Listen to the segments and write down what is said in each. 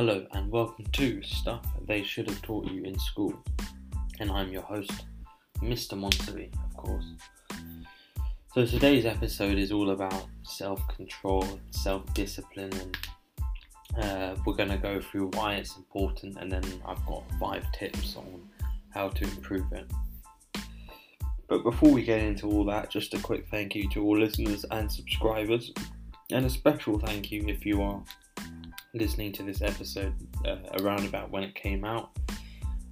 Hello and welcome to Stuff They Should Have Taught You in School. And I'm your host, Mr. Montevi, of course. So today's episode is all about self-control, self-discipline, and uh, we're going to go through why it's important, and then I've got five tips on how to improve it. But before we get into all that, just a quick thank you to all listeners and subscribers, and a special thank you if you are listening to this episode uh, around about when it came out,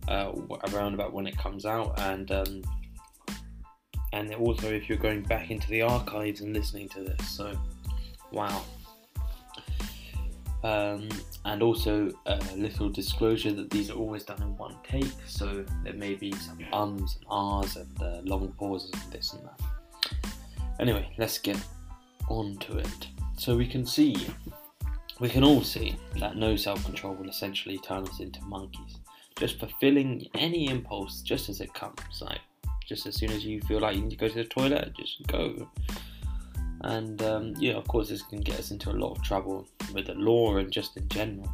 uh, around about when it comes out, and um, and also if you're going back into the archives and listening to this. So, wow. Um, and also a little disclosure that these are always done in one take, so there may be some ums and ahs and uh, long pauses and this and that. Anyway, let's get on to it. So we can see we can all see that no self control will essentially turn us into monkeys, just fulfilling any impulse just as it comes. Like, just as soon as you feel like you need to go to the toilet, just go. And, um, yeah, of course, this can get us into a lot of trouble with the law and just in general.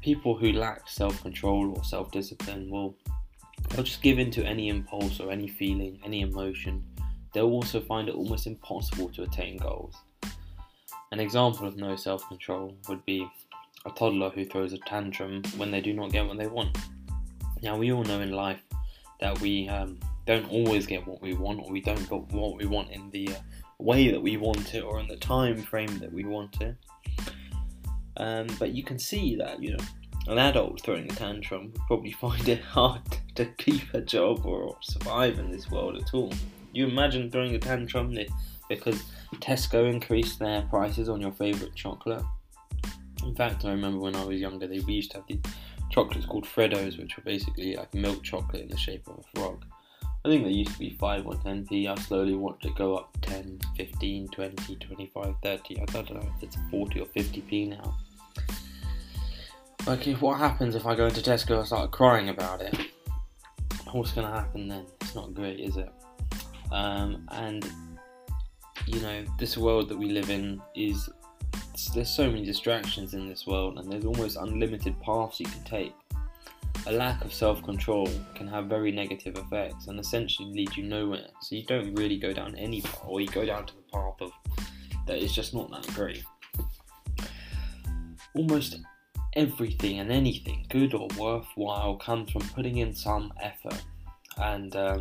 People who lack self control or self discipline will they'll just give in to any impulse or any feeling, any emotion. They'll also find it almost impossible to attain goals. An example of no self control would be a toddler who throws a tantrum when they do not get what they want. Now, we all know in life that we um, don't always get what we want, or we don't get what we want in the uh, way that we want it, or in the time frame that we want it. Um, but you can see that, you know, an adult throwing a tantrum would probably find it hard to keep a job or survive in this world at all. You imagine throwing a tantrum because Tesco increased their prices on your favourite chocolate. In fact, I remember when I was younger, they used to have these chocolates called Freddos, which were basically like milk chocolate in the shape of a frog. I think they used to be 5 or 10p. I slowly watched it go up 10, 15, 20, 25, 30. I don't know if it's 40 or 50p now. Like, if, what happens if I go into Tesco and start crying about it? What's going to happen then? It's not great, is it? Um, and you know, this world that we live in is there's so many distractions in this world, and there's almost unlimited paths you can take. A lack of self control can have very negative effects and essentially lead you nowhere. So you don't really go down any path, or you go down to the path of that is just not that great. Almost everything and anything, good or worthwhile, comes from putting in some effort. And um,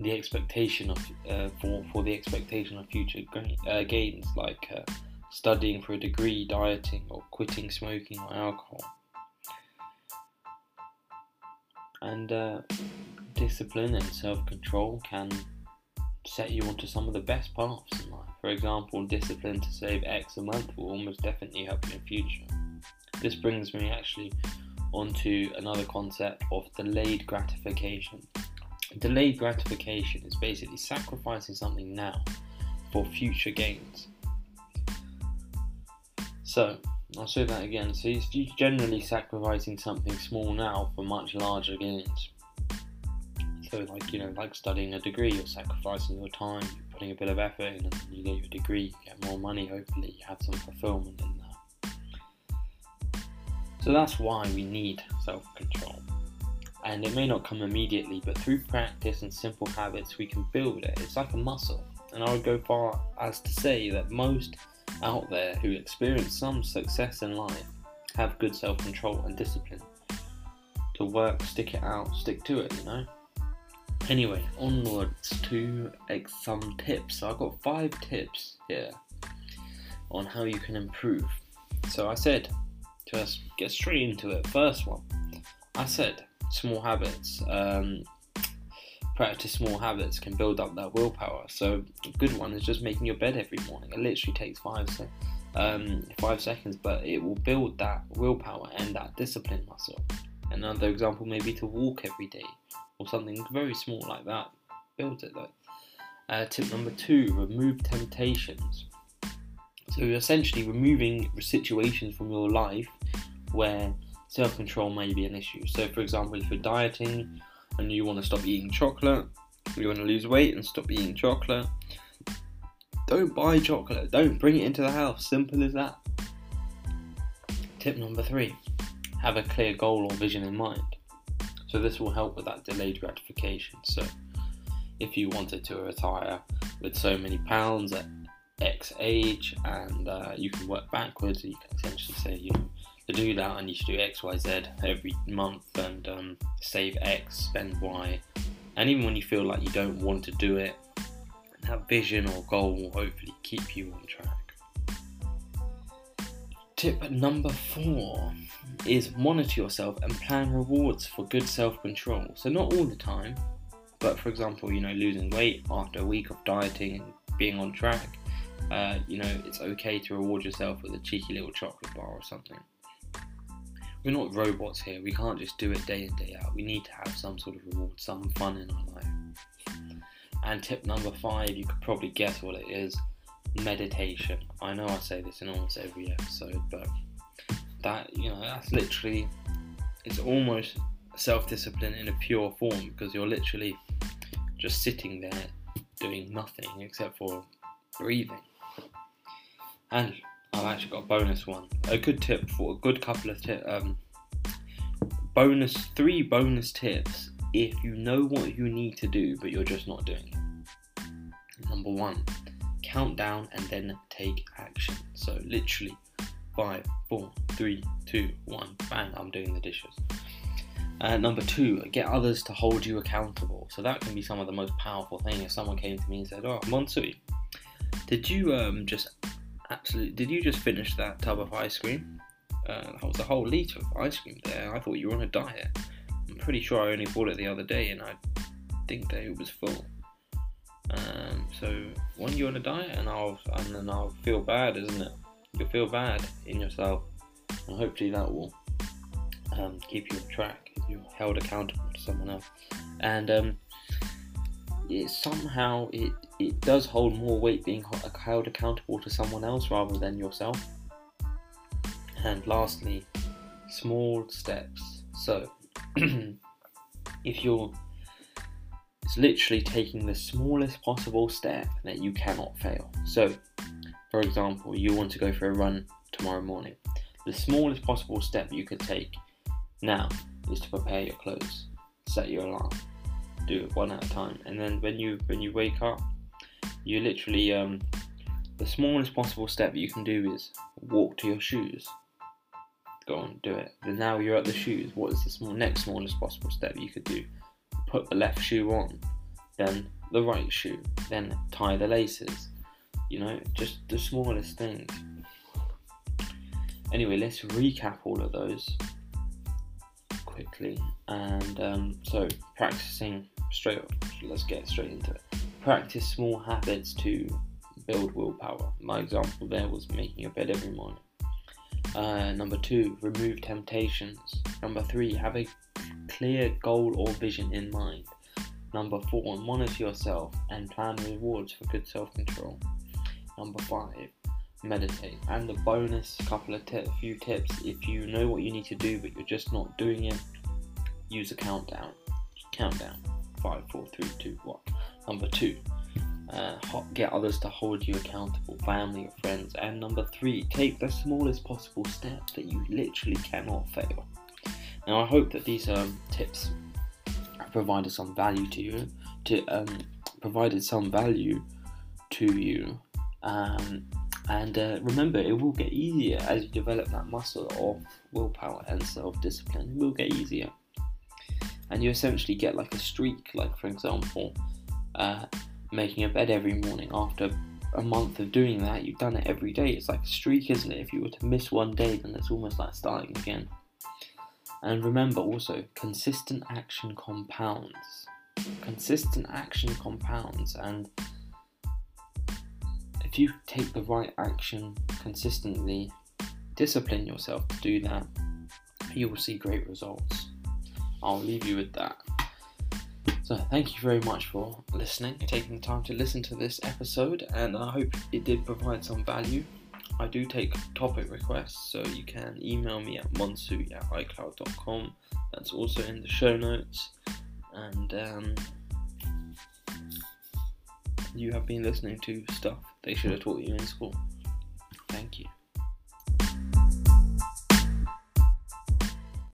the expectation of uh, for for the expectation of future uh, gains, like uh, studying for a degree, dieting, or quitting smoking or alcohol. And uh, discipline and self-control can set you onto some of the best paths in life. For example, discipline to save X a month will almost definitely help in future. This brings me actually onto another concept of delayed gratification. Delayed gratification is basically sacrificing something now for future gains. So, I'll say that again. So, it's generally sacrificing something small now for much larger gains. So, like, you know, like studying a degree, you're sacrificing your time, you're putting a bit of effort in, and you get your degree, you get more money, hopefully, you have some fulfillment in that. So, that's why we need self control and it may not come immediately, but through practice and simple habits, we can build it. It's like a muscle, and I would go far as to say that most out there who experience some success in life have good self control and discipline to work, stick it out, stick to it, you know. Anyway, onwards to some tips. So I've got five tips here on how you can improve. So I said, just get straight into it. First one, I said small habits. Um, practice small habits can build up that willpower. So a good one is just making your bed every morning. It literally takes five se- um, five seconds, but it will build that willpower and that discipline muscle. Another example may be to walk every day or something very small like that. Builds it though. Uh, tip number two: remove temptations. So essentially, removing situations from your life where self control may be an issue. So, for example, if you're dieting and you want to stop eating chocolate, you want to lose weight and stop eating chocolate, don't buy chocolate, don't bring it into the house. Simple as that. Tip number three have a clear goal or vision in mind. So, this will help with that delayed gratification. So, if you wanted to retire with so many pounds at X age and uh, you can work backwards, you can essentially say, you know, to do that, I need to do X, Y, Z every month and um, save X, spend Y. And even when you feel like you don't want to do it, that vision or goal will hopefully keep you on track. Tip number four is monitor yourself and plan rewards for good self control. So, not all the time, but for example, you know, losing weight after a week of dieting and being on track, uh, you know, it's okay to reward yourself with a cheeky little chocolate bar or something. We're not robots here. We can't just do it day in, day out. We need to have some sort of reward, some fun in our life. And tip number five, you could probably guess what it is meditation. I know I say this in almost every episode, but that, you know, that's literally, it's almost self discipline in a pure form because you're literally just sitting there doing nothing except for breathing. And I've actually got a bonus one. A good tip for a good couple of tips. Um, bonus three bonus tips if you know what you need to do but you're just not doing it. Number one, count down and then take action. So literally five, four, three, two, one, bang, I'm doing the dishes. Uh, number two, get others to hold you accountable. So that can be some of the most powerful thing. If someone came to me and said, "Oh, Monsui, did you um, just absolutely? Did you just finish that tub of ice cream? Uh, that was a whole liter of ice cream there. I thought you were on a diet. I'm pretty sure I only bought it the other day, and I think that it was full. Um, so when you're on a diet, and I'll and then I'll feel bad, isn't it? You'll feel bad in yourself, and hopefully that will um, keep you on track. You're held accountable to someone else, and um, it somehow it it does hold more weight being held accountable to someone else rather than yourself. And lastly, small steps. So, if you're it's literally taking the smallest possible step that you cannot fail. So, for example, you want to go for a run tomorrow morning. The smallest possible step you could take now is to prepare your clothes, set your alarm, do it one at a time, and then when you when you wake up, you literally um, the smallest possible step you can do is walk to your shoes. Go on, do it. Then now you're at the shoes. What is the small next smallest possible step you could do? put the left shoe on, then the right shoe, then tie the laces. You know, just the smallest things. Anyway, let's recap all of those quickly. And um, so, practicing straight let's get straight into it. Practice small habits to build willpower. My example there was making your bed every morning. Uh, number two, remove temptations. Number three, have a clear goal or vision in mind. Number four, monitor yourself and plan rewards for good self control. Number five, meditate. And the bonus couple of t- few tips if you know what you need to do but you're just not doing it, use a countdown. Countdown. Five, four, three, two, one. Number two, uh, get others to hold you accountable, family or friends. And number three, take the smallest possible step that you literally cannot fail. Now, I hope that these um, tips provided some value to you, to um, provided some value to you. Um, and uh, remember, it will get easier as you develop that muscle of willpower and self discipline. It will get easier. And you essentially get like a streak, like, for example, uh, making a bed every morning after a month of doing that, you've done it every day. It's like a streak, isn't it? If you were to miss one day, then it's almost like starting again. And remember also, consistent action compounds. Consistent action compounds, and if you take the right action consistently, discipline yourself to do that, you will see great results. I'll leave you with that. So, thank you very much for listening, taking the time to listen to this episode, and I hope it did provide some value. I do take topic requests, so you can email me at monsui at icloud.com. That's also in the show notes. And um, you have been listening to stuff they should have taught you in school.